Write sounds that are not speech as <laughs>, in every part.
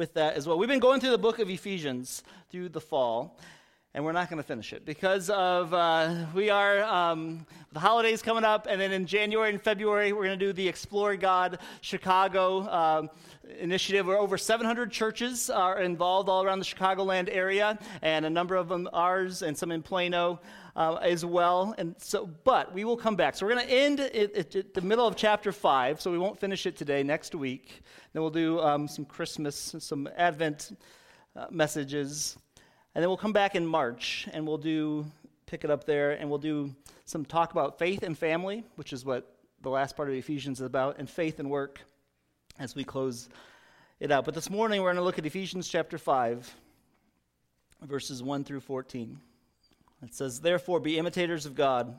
with that as well. We've been going through the book of Ephesians through the fall, and we're not going to finish it because of uh, we are um, the holidays coming up, and then in January and February we're going to do the Explore God Chicago um, initiative. Where over 700 churches are involved all around the Chicagoland area, and a number of them ours, and some in Plano uh, as well. And so, but we will come back. So we're going to end at, at, the middle of chapter five. So we won't finish it today. Next week, then we'll do um, some Christmas, some Advent uh, messages, and then we'll come back in March and we'll do pick it up there, and we'll do some talk about faith and family, which is what the last part of Ephesians is about, and faith and work as we close it out. But this morning we're going to look at Ephesians chapter 5, verses 1 through 14. It says, Therefore, be imitators of God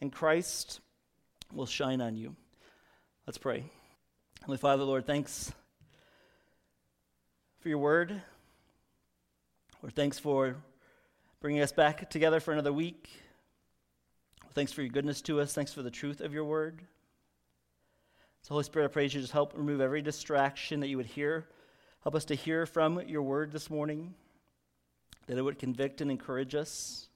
and Christ will shine on you. Let's pray. Holy Father, Lord, thanks for your word. Lord, thanks for bringing us back together for another week. Thanks for your goodness to us. Thanks for the truth of your word. So, Holy Spirit, I pray you just help remove every distraction that you would hear Help us to hear from your word this morning, that it would convict and encourage us.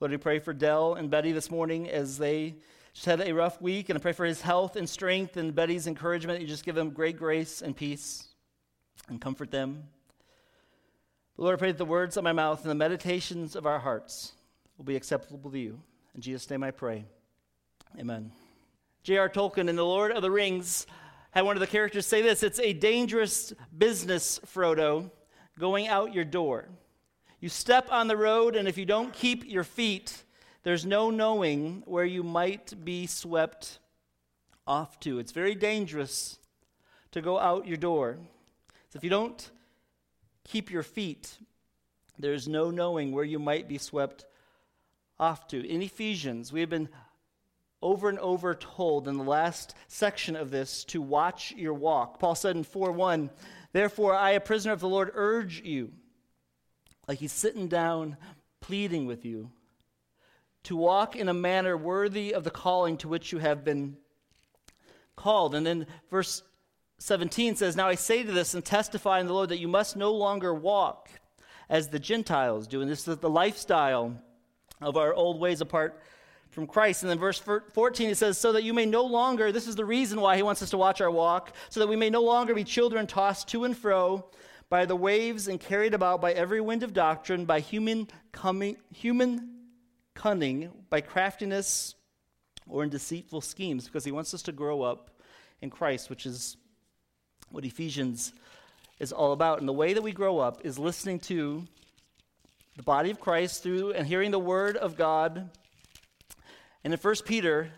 Lord, we pray for Dell and Betty this morning as they just had a rough week, and I pray for his health and strength and Betty's encouragement. You just give them great grace and peace and comfort them. But Lord, I pray that the words of my mouth and the meditations of our hearts will be acceptable to you. In Jesus' name I pray. Amen. J.R. Tolkien in The Lord of the Rings had one of the characters say this It's a dangerous business, Frodo, going out your door. You step on the road, and if you don't keep your feet, there's no knowing where you might be swept off to. It's very dangerous to go out your door. So if you don't keep your feet, there's no knowing where you might be swept off to. In Ephesians, we have been over and over told in the last section of this to watch your walk. Paul said in 4 1, Therefore, I, a prisoner of the Lord, urge you, like he's sitting down pleading with you, to walk in a manner worthy of the calling to which you have been called. And then verse 17 says, Now I say to this and testify in the Lord that you must no longer walk as the Gentiles do. And this is the lifestyle of our old ways apart from Christ. And then verse 14 it says, So that you may no longer, this is the reason why he wants us to watch our walk, so that we may no longer be children tossed to and fro by the waves and carried about by every wind of doctrine, by human, coming, human cunning, by craftiness, or in deceitful schemes, because he wants us to grow up in Christ, which is what Ephesians is all about. And the way that we grow up is listening to the body of Christ through and hearing the word of God and in 1 Peter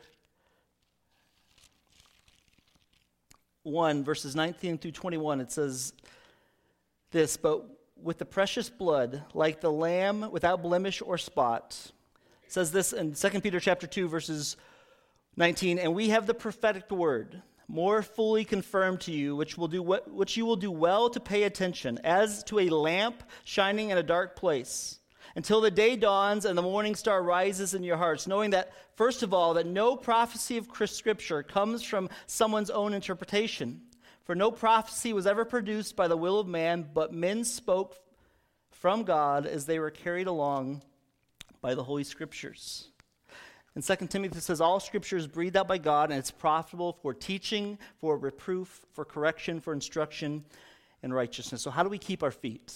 1, verses 19 through 21, it says this But with the precious blood, like the lamb without blemish or spot, says this in 2 Peter chapter 2, verses 19, and we have the prophetic word more fully confirmed to you, which, will do what, which you will do well to pay attention, as to a lamp shining in a dark place, until the day dawns and the morning star rises in your hearts, knowing that, first of all, that no prophecy of Scripture comes from someone's own interpretation. For no prophecy was ever produced by the will of man, but men spoke from God as they were carried along by the Holy Scriptures. In 2 Timothy, says, All scripture is breathed out by God, and it's profitable for teaching, for reproof, for correction, for instruction in righteousness. So, how do we keep our feet?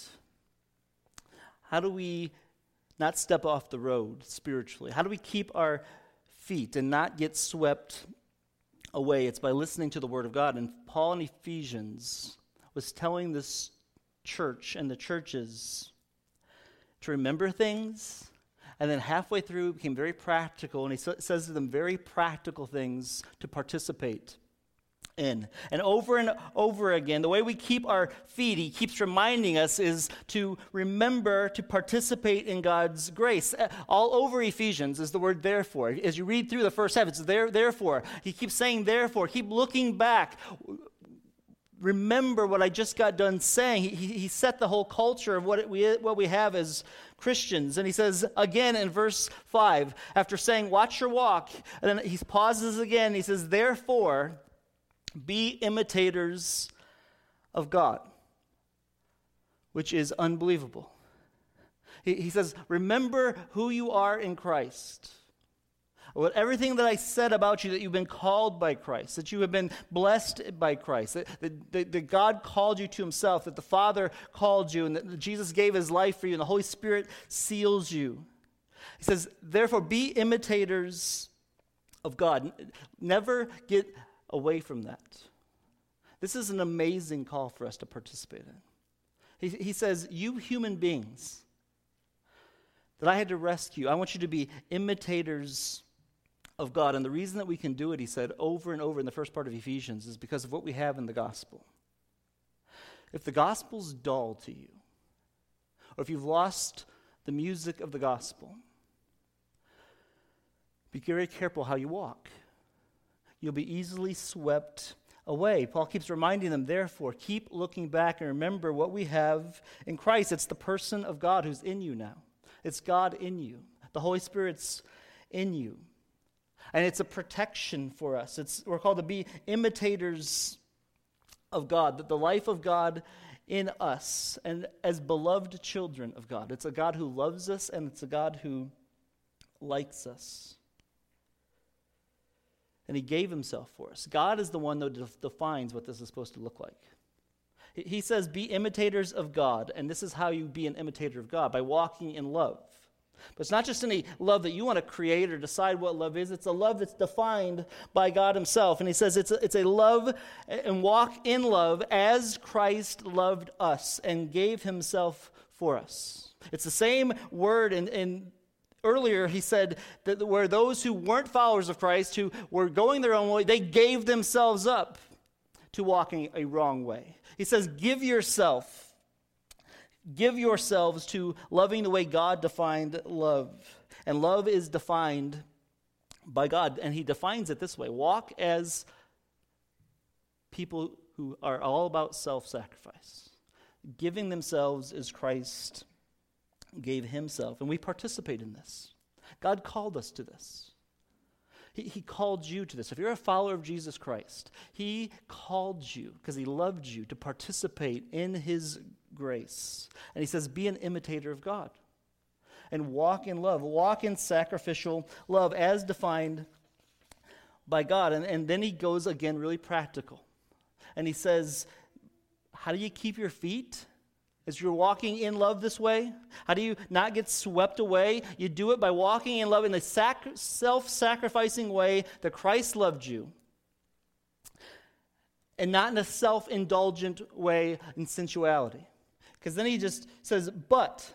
How do we not step off the road spiritually? How do we keep our feet and not get swept away? It's by listening to the Word of God. And Paul in Ephesians was telling this church and the churches to remember things and then halfway through, became very practical, and he says to them very practical things to participate in. And over and over again, the way we keep our feet, he keeps reminding us, is to remember to participate in God's grace. Uh, all over Ephesians is the word therefore. As you read through the first half, it's there, therefore. He keeps saying therefore. Keep looking back remember what I just got done saying. He, he set the whole culture of what, we, what we have as Christians. And he says again in verse 5, after saying, Watch your walk, and then he pauses again. He says, Therefore, be imitators of God, which is unbelievable. He, he says, Remember who you are in Christ what everything that I said about you, that you've been called by Christ, that you have been blessed by Christ, that, that, that God called you to himself, that the Father called you, and that Jesus gave his life for you, and the Holy Spirit seals you. He says, therefore, be imitators of God. Never get away from that. This is an amazing call for us to participate in. He, he says, You human beings that I had to rescue, I want you to be imitators of God. And the reason that we can do it, he said over and over in the first part of Ephesians, is because of what we have in the gospel. If the gospel's dull to you, or if you've lost the music of the gospel, be very careful how you walk. You'll be easily swept away. Paul keeps reminding them, therefore, keep looking back and remember what we have in Christ. It's the person of God who's in you now, it's God in you, the Holy Spirit's in you. And it's a protection for us. It's, we're called to be imitators of God, that the life of God in us, and as beloved children of God. It's a God who loves us, and it's a God who likes us. And He gave Himself for us. God is the one that defines what this is supposed to look like. He says, Be imitators of God, and this is how you be an imitator of God by walking in love. But it's not just any love that you want to create or decide what love is. It's a love that's defined by God Himself. And He says it's a, it's a love and walk in love as Christ loved us and gave Himself for us. It's the same word in, in earlier he said that where those who weren't followers of Christ, who were going their own way, they gave themselves up to walking a wrong way. He says, Give yourself Give yourselves to loving the way God defined love. And love is defined by God. And He defines it this way walk as people who are all about self sacrifice, giving themselves as Christ gave Himself. And we participate in this. God called us to this. He, he called you to this. If you're a follower of Jesus Christ, He called you because He loved you to participate in His grace. And He says, be an imitator of God and walk in love, walk in sacrificial love as defined by God. And, and then He goes again really practical. And He says, How do you keep your feet? As you're walking in love this way? How do you not get swept away? You do it by walking in love in the sac- self sacrificing way that Christ loved you. And not in a self indulgent way in sensuality. Because then he just says, but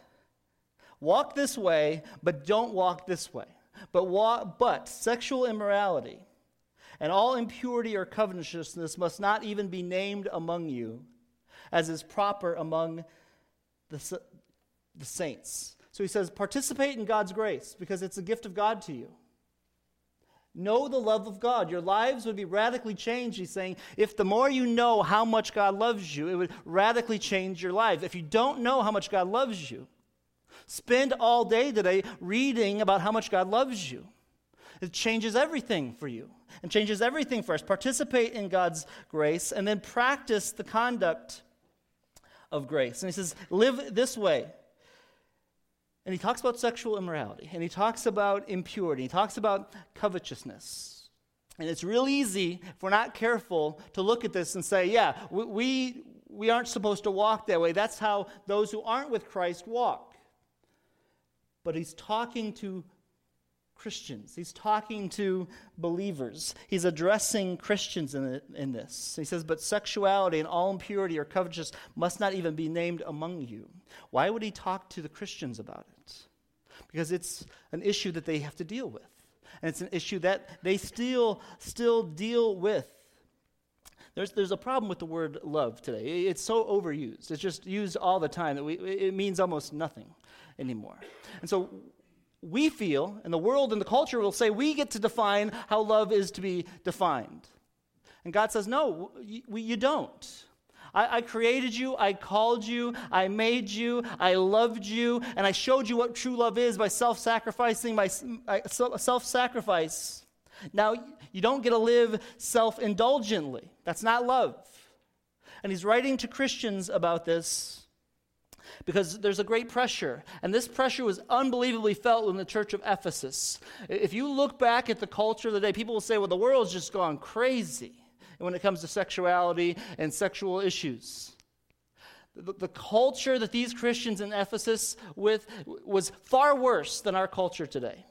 walk this way, but don't walk this way. But, walk, but sexual immorality and all impurity or covetousness must not even be named among you, as is proper among the, the saints. So he says, participate in God's grace because it's a gift of God to you. Know the love of God. Your lives would be radically changed, he's saying. If the more you know how much God loves you, it would radically change your life. If you don't know how much God loves you, spend all day today reading about how much God loves you. It changes everything for you and changes everything for us. Participate in God's grace and then practice the conduct of grace. And he says, live this way. And he talks about sexual immorality, and he talks about impurity, he talks about covetousness. And it's real easy, if we're not careful, to look at this and say, yeah, we, we aren't supposed to walk that way. That's how those who aren't with Christ walk. But he's talking to Christians. He's talking to believers. He's addressing Christians in, it, in this. He says, But sexuality and all impurity or covetousness must not even be named among you. Why would he talk to the Christians about it? Because it's an issue that they have to deal with. And it's an issue that they still, still deal with. There's, there's a problem with the word love today. It's so overused. It's just used all the time that we, it means almost nothing anymore. And so we feel, and the world and the culture will say, we get to define how love is to be defined. And God says, no, you, don't. I, I, created you, I called you, I made you, I loved you, and I showed you what true love is by self sacrificing, by self sacrifice. Now, you don't get to live self indulgently. That's not love. And he's writing to Christians about this because there's a great pressure. And this pressure was unbelievably felt in the church of Ephesus. If you look back at the culture of the day, people will say, well, the world's just gone crazy when it comes to sexuality and sexual issues. The, the culture that these Christians in Ephesus with was far worse than our culture today.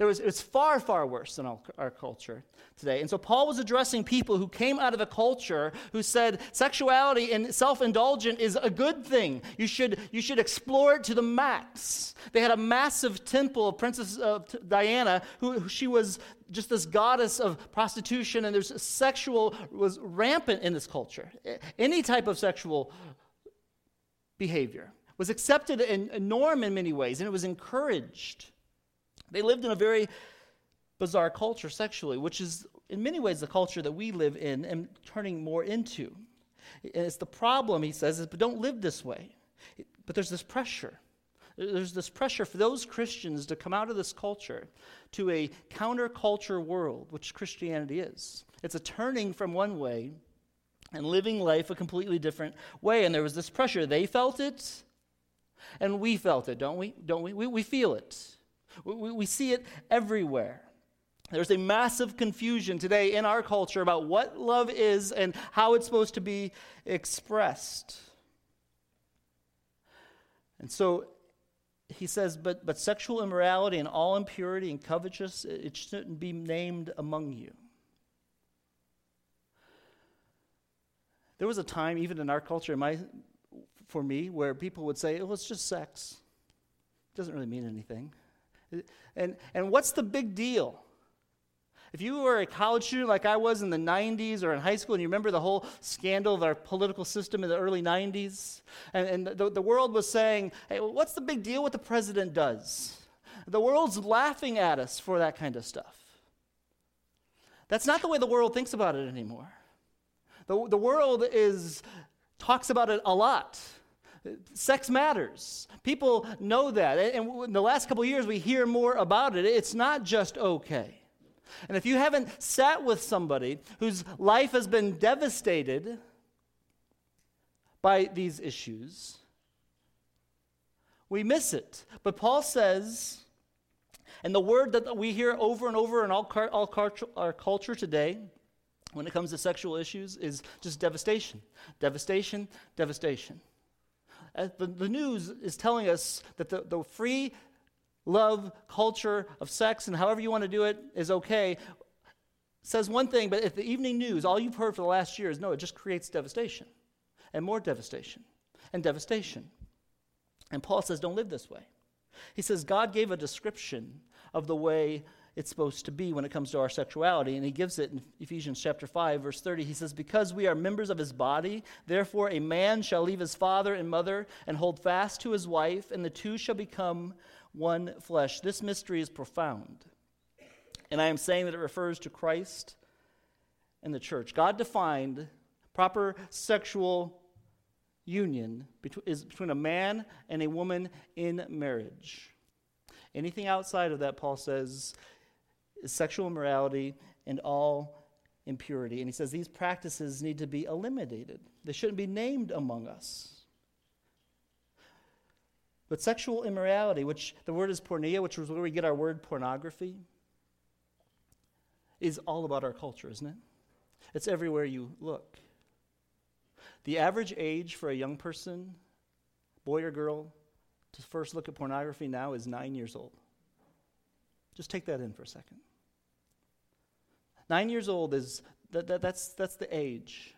There was, far, far worse than our, our culture today. And so Paul was addressing people who came out of a culture who said sexuality and self indulgent is a good thing. You should, you should explore it to the max. They had a massive temple of Princess uh, Diana, who, who she was just this goddess of prostitution, and there's sexual was rampant in this culture. Any type of sexual behavior was accepted and a norm in many ways, and it was encouraged. They lived in a very bizarre culture sexually, which is in many ways the culture that we live in and turning more into. It's the problem, he says, is but don't live this way. But there's this pressure. There's this pressure for those Christians to come out of this culture to a counterculture world, which Christianity is. It's a turning from one way and living life a completely different way. And there was this pressure. They felt it, and we felt it, don't we? Don't we? We, we feel it. We, we see it everywhere. There's a massive confusion today in our culture about what love is and how it's supposed to be expressed. And so he says, but, but sexual immorality and all impurity and covetousness, it shouldn't be named among you. There was a time, even in our culture, in my, for me, where people would say, oh, it's just sex. It doesn't really mean anything. And, and what's the big deal? If you were a college student like I was in the 90s or in high school, and you remember the whole scandal of our political system in the early 90s, and, and the, the world was saying, hey, what's the big deal what the president does? The world's laughing at us for that kind of stuff. That's not the way the world thinks about it anymore. The, the world is, talks about it a lot. Sex matters. People know that. And in the last couple years, we hear more about it. It's not just okay. And if you haven't sat with somebody whose life has been devastated by these issues, we miss it. But Paul says, and the word that we hear over and over in all, all our culture today, when it comes to sexual issues, is just devastation. Devastation, devastation. The, the news is telling us that the, the free love culture of sex and however you want to do it is okay says one thing, but if the evening news, all you've heard for the last year is no, it just creates devastation and more devastation and devastation. And Paul says, don't live this way. He says, God gave a description of the way it's supposed to be when it comes to our sexuality. And he gives it in Ephesians chapter 5, verse 30. He says, Because we are members of his body, therefore a man shall leave his father and mother and hold fast to his wife, and the two shall become one flesh. This mystery is profound. And I am saying that it refers to Christ and the church. God defined proper sexual union is between a man and a woman in marriage. Anything outside of that, Paul says, is sexual immorality and all impurity. And he says these practices need to be eliminated, they shouldn't be named among us. But sexual immorality, which the word is porneia, which is where we get our word pornography, is all about our culture, isn't it? It's everywhere you look. The average age for a young person, boy or girl, to first look at pornography now is nine years old. Just take that in for a second. Nine years old is that, that, that's, that's the age.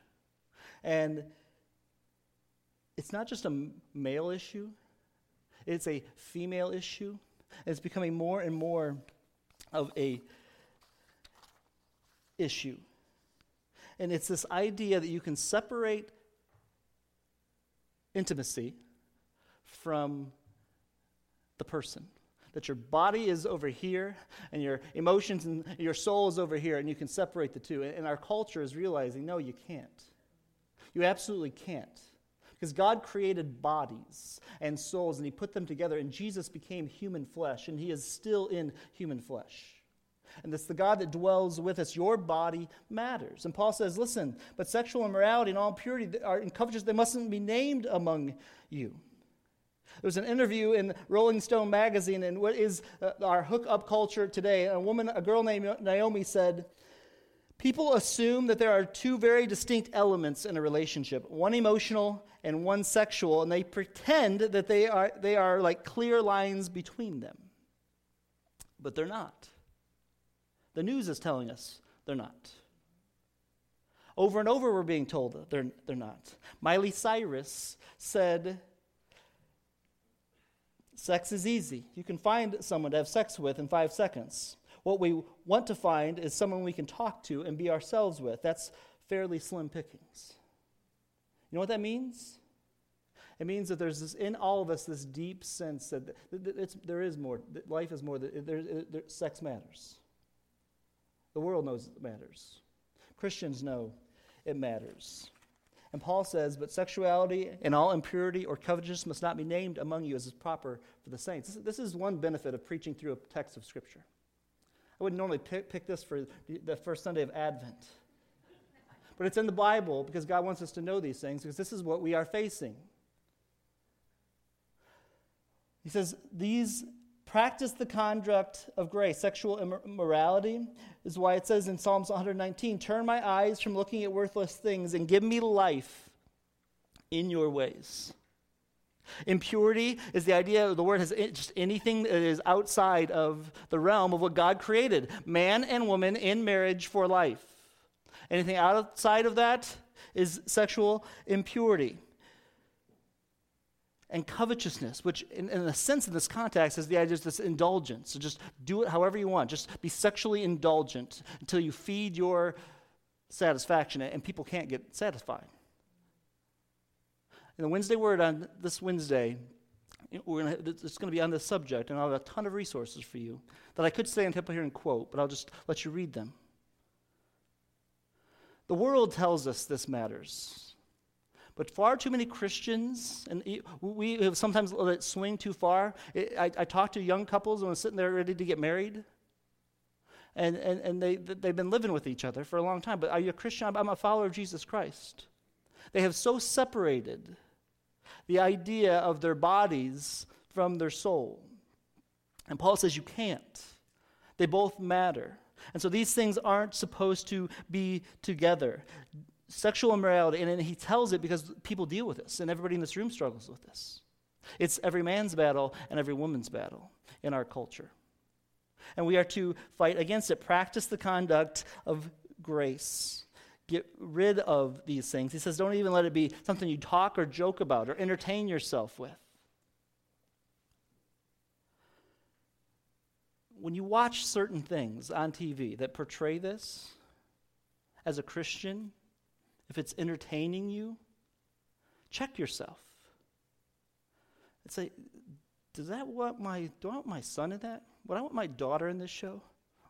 And it's not just a male issue, it's a female issue. It's becoming more and more of a issue. And it's this idea that you can separate intimacy from the person. That your body is over here and your emotions and your soul is over here, and you can separate the two. And our culture is realizing no, you can't. You absolutely can't. Because God created bodies and souls and He put them together, and Jesus became human flesh, and He is still in human flesh. And it's the God that dwells with us. Your body matters. And Paul says, listen, but sexual immorality and all impurity are in covetousness, they mustn't be named among you. There was an interview in Rolling Stone magazine, and what is uh, our hookup culture today? A woman, a girl named Naomi said, People assume that there are two very distinct elements in a relationship one emotional and one sexual, and they pretend that they are, they are like clear lines between them. But they're not. The news is telling us they're not. Over and over, we're being told they're, they're not. Miley Cyrus said, Sex is easy. You can find someone to have sex with in five seconds. What we want to find is someone we can talk to and be ourselves with. That's fairly slim pickings. You know what that means? It means that there's this, in all of us this deep sense that there is more, life is more, there, there, sex matters. The world knows it matters. Christians know it matters. And Paul says, But sexuality and all impurity or covetousness must not be named among you as is proper for the saints. This, this is one benefit of preaching through a text of Scripture. I wouldn't normally pick, pick this for the first Sunday of Advent. But it's in the Bible because God wants us to know these things because this is what we are facing. He says, These practice the conduct of grace. Sexual immorality is why it says in Psalms 119 Turn my eyes from looking at worthless things and give me life in your ways. Impurity is the idea of the word has just anything that is outside of the realm of what God created man and woman in marriage for life. Anything outside of that is sexual impurity and covetousness, which, in, in, a sense, in this context, is the idea of this indulgence. So just do it however you want. Just be sexually indulgent until you feed your satisfaction, and people can't get satisfied. In the Wednesday Word on this Wednesday, we're gonna, it's going to be on this subject, and I'll have a ton of resources for you that I could stand up here and quote, but I'll just let you read them. The world tells us this matters. But far too many Christians, and we have sometimes let it swing too far. I, I talk to young couples when I'm sitting there ready to get married, and, and, and they, they've been living with each other for a long time. But are you a Christian? I'm a follower of Jesus Christ. They have so separated the idea of their bodies from their soul. And Paul says you can't. They both matter. And so these things aren't supposed to be together sexual immorality, and he tells it because people deal with this, and everybody in this room struggles with this. It's every man's battle and every woman's battle in our culture. And we are to fight against it, practice the conduct of grace. Get rid of these things. He says, don't even let it be something you talk or joke about or entertain yourself with. When you watch certain things on TV that portray this, as a Christian, if it's entertaining you, check yourself. And say, does that want my do I want my son in that? Would I want my daughter in this show?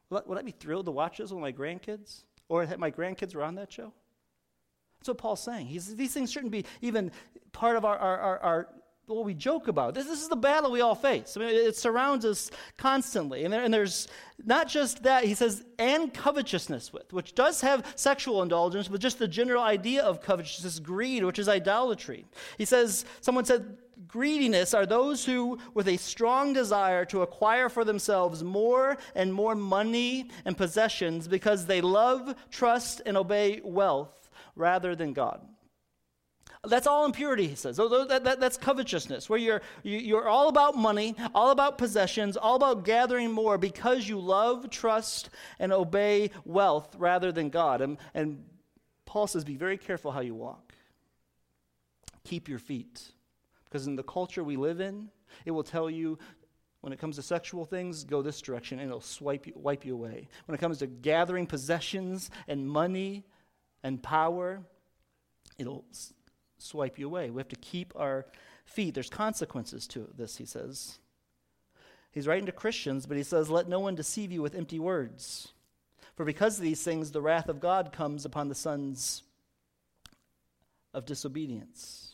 would I be thrilled to watch this with my grandkids? Or my grandkids were on that show? That's what Paul's saying. He's, these things shouldn't be even part of our, our, our, our what we joke about. This, this, is the battle we all face. I mean, it surrounds us constantly. And, there, and, there's not just that, he says, and covetousness with, which does have sexual indulgence, but just the general idea of covetousness, greed, which is idolatry. He says, someone said, greediness are those who, with a strong desire to acquire for themselves more and more money and possessions because they love, trust, and obey wealth rather than God. That's all impurity, he says. That, that, that's covetousness, where you're, you're all about money, all about possessions, all about gathering more because you love, trust, and obey wealth rather than God. And, and Paul says, be very careful how you walk. Keep your feet. Because in the culture we live in, it will tell you when it comes to sexual things, go this direction and it'll swipe you, wipe you away. When it comes to gathering possessions and money and power, it'll swipe you away. We have to keep our feet. There's consequences to this, he says. He's writing to Christians, but he says, Let no one deceive you with empty words. For because of these things, the wrath of God comes upon the sons of disobedience.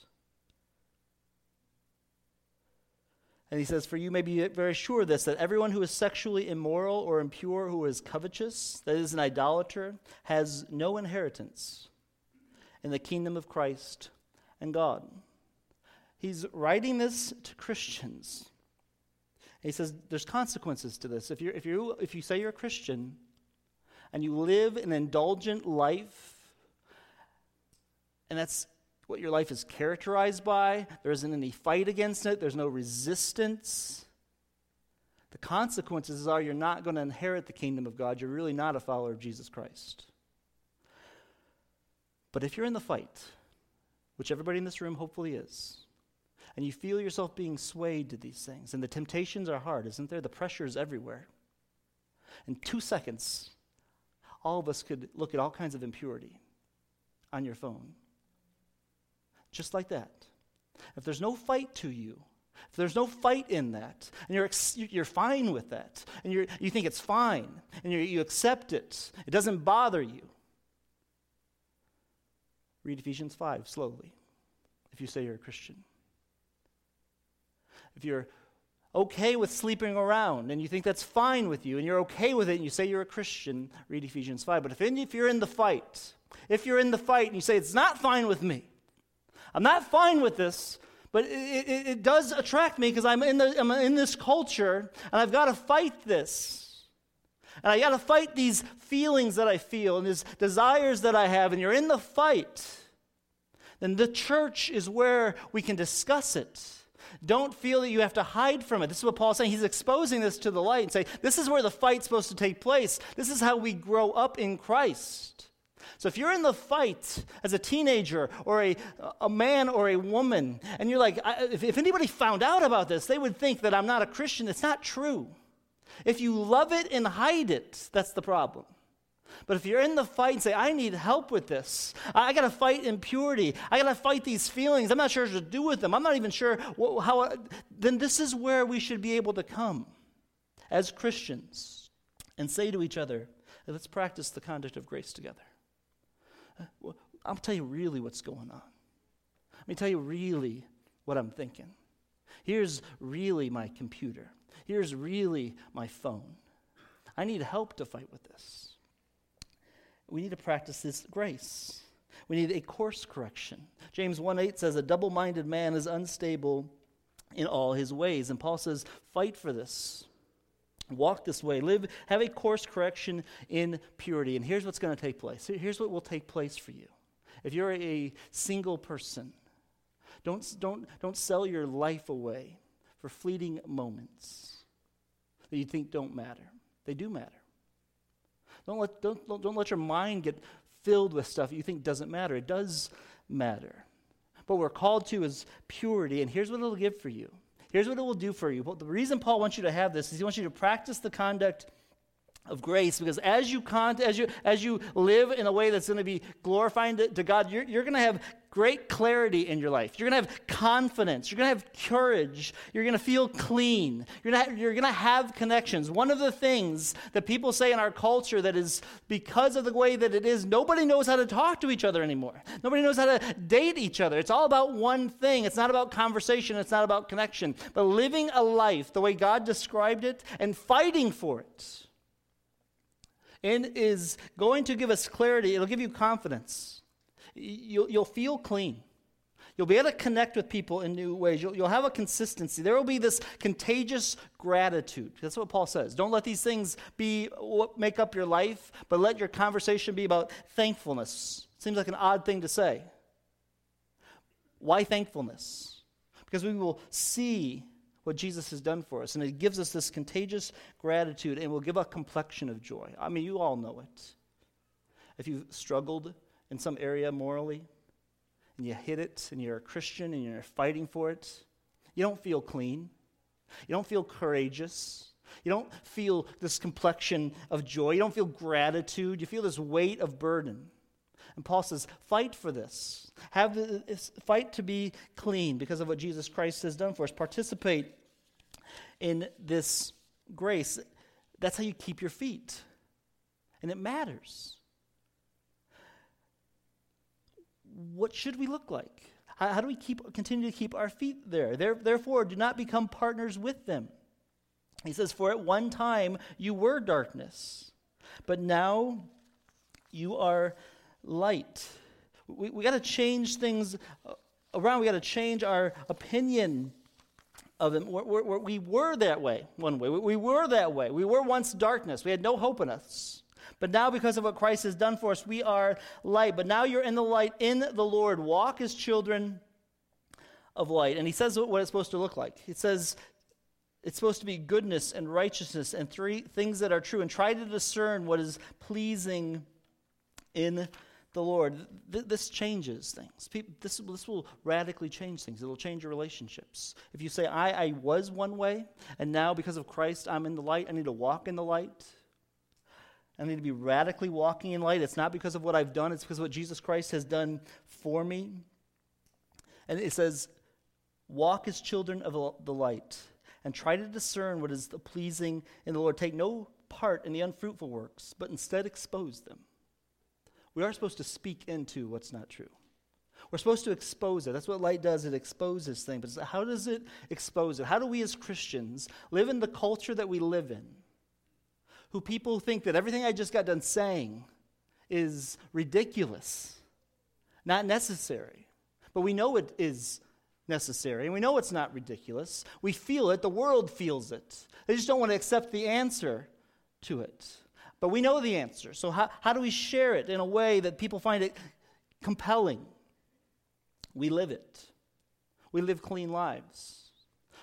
And he says, For you may be very sure of this, that everyone who is sexually immoral or impure, who is covetous, that is, an idolater, has no inheritance in the kingdom of Christ and God. He's writing this to Christians. He says there's consequences to this. If, you if, you if you say you're a Christian and you live an indulgent life, and that's what your life is characterized by, there isn't any fight against it, there's no resistance. The consequences are you're not going to inherit the kingdom of God. You're really not a follower of Jesus Christ. But if you're in the fight, which everybody in this room hopefully is, and you feel yourself being swayed to these things, and the temptations are hard, isn't there? The pressure is everywhere. In two seconds, all of us could look at all kinds of impurity on your phone. Just like that. If there's no fight to you, if there's no fight in that, and you're, you're fine with that, and you you think it's fine, and you accept it, it doesn't bother you, Read Ephesians 5 slowly if you say you're a Christian. If you're okay with sleeping around and you think that's fine with you and you're okay with it and you say you're a Christian, read Ephesians 5. But if, in, if you're in the fight, if you're in the fight and you say it's not fine with me, I'm not fine with this, but it, it, it does attract me because I'm, in I'm in this culture and I've got to fight this. And I got to fight these feelings that I feel and these desires that I have, and you're in the fight, then the church is where we can discuss it. Don't feel that you have to hide from it. This is what Paul's saying. He's exposing this to the light and saying, This is where the fight's supposed to take place. This is how we grow up in Christ. So if you're in the fight as a teenager or a, a man or a woman, and you're like, if, if anybody found out about this, they would think that I'm not a Christian. It's not true. If you love it and hide it, that's the problem. But if you're in the fight and say, I need help with this, I, got to fight impurity, I got to fight these feelings, I'm not sure what to do with them, I'm not even sure how, then this is where we should be able to come as Christians and say to each other, let's practice the conduct of grace together. Uh, I'll tell you really what's going on. Let me tell you really what I'm thinking. Here's really my computer. Here's really my phone. I need help to fight with this. We need to practice this grace. We need a course correction. James 1 8 says, A double minded man is unstable in all his ways. And Paul says, Fight for this. Walk this way. Live, have a course correction in purity. And here's what's going to take place. Here's what will take place for you. If you're a single person, don't, don't, don't sell your life away for fleeting moments that you think don't matter. They do matter. Don't let, don't, don't let your mind get filled with stuff you think doesn't matter. It does matter. But what we're called to is purity, and here's what it'll give for you. Here's what it will do for you. the reason Paul wants you to have this is he wants you to practice the conduct of grace because as you con- as you as you live in a way that's going to be glorifying to, to God, you're, you're going to have great clarity in your life. You're going to have confidence. You're going to have courage. You're going to feel clean. You're going to you're going to have connections. One of the things that people say in our culture that is because of the way that it is, nobody knows how to talk to each other anymore. Nobody knows how to date each other. It's all about one thing. It's not about conversation. It's not about connection. But living a life the way God described it and fighting for it and is going to give us clarity. It'll give you confidence. You'll, you'll feel clean. You'll be able to connect with people in new ways. You'll, you'll have a consistency. There will be this contagious gratitude. That's what Paul says. Don't let these things be what make up your life, but let your conversation be about thankfulness. Seems like an odd thing to say. Why thankfulness? Because we will see what Jesus has done for us. And it gives us this contagious gratitude and will give a complexion of joy. I mean, you all know it. If you've struggled in some area morally and you hit it and you're a Christian and you're fighting for it, you don't feel clean. You don't feel courageous. You don't feel this complexion of joy. You don't feel gratitude. You feel this weight of burden. And Paul says, fight for this. Have this, fight to be clean because of what Jesus Christ has done for us. Participate in this grace. That's how you keep your feet. And it matters. What should we look like? How, how do we keep, continue to keep our feet there? there? Therefore, do not become partners with them. He says, For at one time you were darkness, but now you are light. We, we got to change things uh, around. We got to change our opinion of Him. We're, we're, we were that way one way. We, we were that way. We were once darkness. We had no hope in us. But now, because of what Christ has done for us, we are light. But now you're in the light in the Lord. Walk as children of light. And He says what it's supposed to look like. He says, it's supposed to be goodness and righteousness and three things that are true, and try to discern what is pleasing in the Lord, th- this changes things. People, this, this will radically change things. It'll change your relationships. If you say, I, I was one way, and now because of Christ I'm in the light, I need to walk in the light. I need to be radically walking in light. It's not because of what I've done, it's because of what Jesus Christ has done for me. And it says, Walk as children of the light and try to discern what is the pleasing in the Lord. Take no part in the unfruitful works, but instead expose them. We are supposed to speak into what's not true. We're supposed to expose it. That's what light does. It exposes things. But how does it expose it? How do we as Christians live in the culture that we live in? Who people think that everything I just got done saying is ridiculous, not necessary. But we know it is necessary, and we know it's not ridiculous. We feel it, the world feels it. They just don't want to accept the answer to it. But we know the answer. So, how, how do we share it in a way that people find it compelling? We live it. We live clean lives.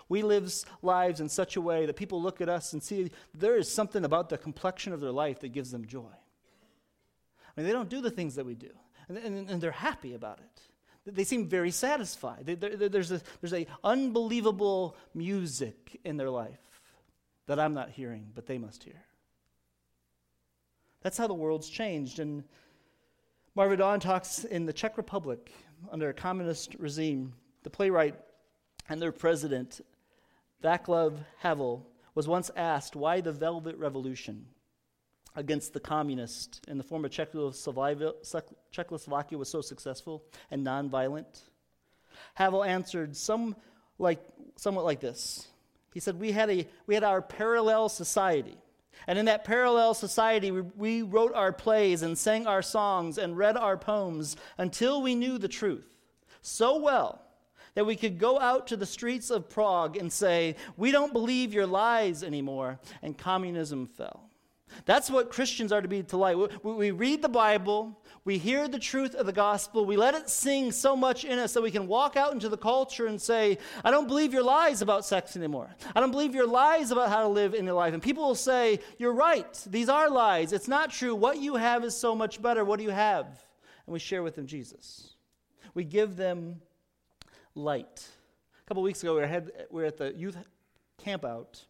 We live lives in such a way that people look at us and see there is something about the complexion of their life that gives them joy. I mean, they don't do the things that we do, and, and, and they're happy about it. They seem very satisfied. They, there's, a, there's a unbelievable music in their life that I'm not hearing, but they must hear. That's how the world's changed. And Marva Dawn talks in the Czech Republic under a communist regime. The playwright and their president, Václav Havel, was once asked why the Velvet Revolution against the communists in the former Czechoslovakia was so successful and nonviolent. Havel answered some like, somewhat like this. He said, we had, a, we had our parallel society. And in that parallel society, we, wrote our plays and sang our songs and read our poems until we knew the truth so well that we could go out to the streets of Prague and say, We don't believe your lies anymore, and communism fell. That's what Christians are to be to light. We, we read the Bible, we hear the truth of the gospel, we let it sing so much in us that we can walk out into the culture and say, I don't believe your lies about sex anymore. I don't believe your lies about how to live in your life. And people will say, You're right. These are lies. It's not true. What you have is so much better. What do you have? And we share with them Jesus. We give them light. A couple weeks ago, we were, we were at the youth camp out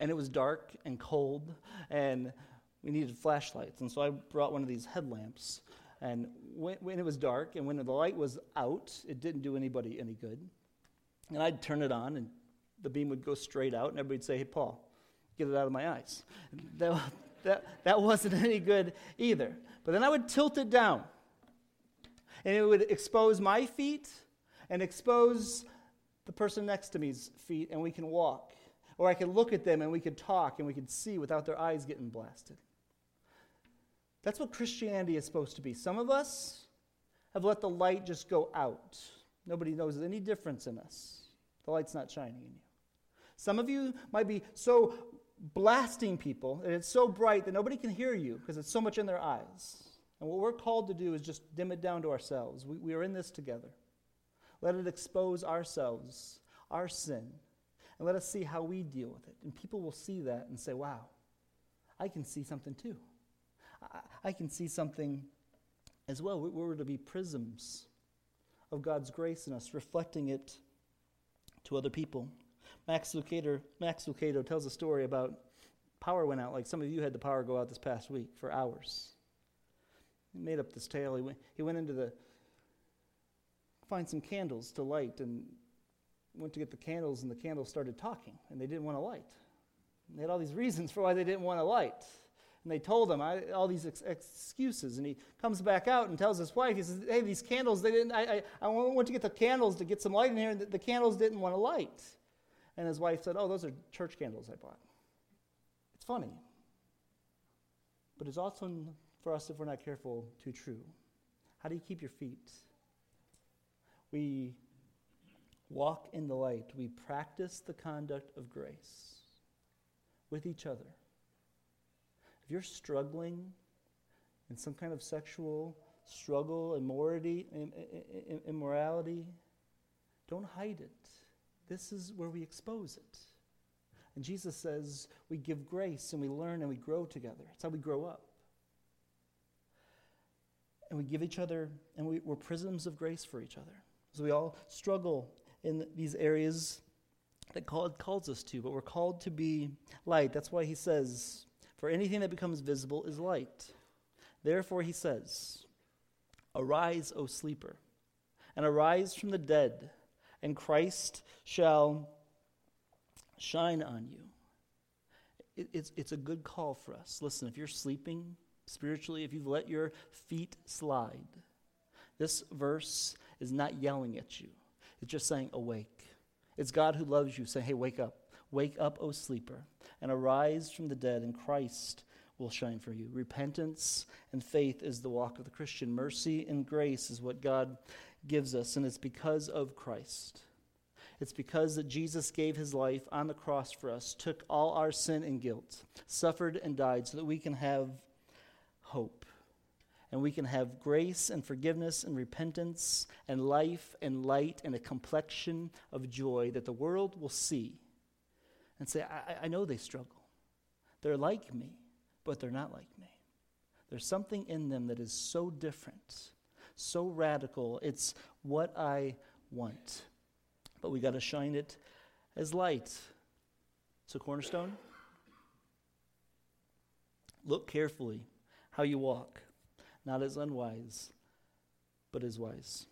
And it was dark and cold, and we needed flashlights. And so I brought one of these headlamps. And when, when, it was dark and when the light was out, it didn't do anybody any good. And I'd turn it on, and the beam would go straight out, and everybody'd say, Hey, Paul, get it out of my eyes. That, that, that wasn't <laughs> any good either. But then I would tilt it down, and it would expose my feet and expose the person next to me's feet, and we can walk. Or I could look at them and we could talk and we could see without their eyes getting blasted. That's what Christianity is supposed to be. Some of us have let the light just go out. Nobody knows any difference in us. The light's not shining in you. Some of you might be so blasting people and it's so bright that nobody can hear you because it's so much in their eyes. And what we're called to do is just dim it down to ourselves. We, we are in this together. Let it expose ourselves, our sin, and let us see how we deal with it. And people will see that and say, wow, I can see something too. I, I can see something as well. We, we're to be prisms of God's grace in us, reflecting it to other people. Max Lucado, Max Lucado tells a story about power went out, like some of you had the power go out this past week for hours. He made up this tale. He went, he went into the find some candles to light and went to get the candles, and the candles started talking, and they didn't want to light. And they had all these reasons for why they didn't want to light. And they told him I, all these ex- excuses. And he comes back out and tells his wife, he says, Hey, these candles, they didn't, I, I, I went to get the candles to get some light in here, and the, the candles didn't want to light. And his wife said, Oh, those are church candles I bought. It's funny. But it's also, for us, if we're not careful, too true. How do you keep your feet? We walk in the light. We practice the conduct of grace with each other. If you're struggling in some kind of sexual struggle, immorality, immorality, don't hide it. This is where we expose it. And Jesus says we give grace and we learn and we grow together. It's how we grow up. And we give each other, and we, are prisms of grace for each other. So we all struggle in these areas that God calls us to, but we're called to be light. That's why he says, For anything that becomes visible is light. Therefore, he says, Arise, O sleeper, and arise from the dead, and Christ shall shine on you. It, it's, it's a good call for us. Listen, if you're sleeping spiritually, if you've let your feet slide, this verse is not yelling at you. It's just saying, awake. It's God who loves you saying, hey, wake up. Wake up, O sleeper, and arise from the dead, and Christ will shine for you. Repentance and faith is the walk of the Christian. Mercy and grace is what God gives us, and it's because of Christ. It's because that Jesus gave his life on the cross for us, took all our sin and guilt, suffered and died so that we can have hope and we can have grace and forgiveness and repentance and life and light and a complexion of joy that the world will see and say, I, I know they struggle. They're like me, but they're not like me. There's something in them that is so different, so radical. It's what I want. But we got to shine it as light. So, Cornerstone, look carefully how you walk not as unwise, but as wise.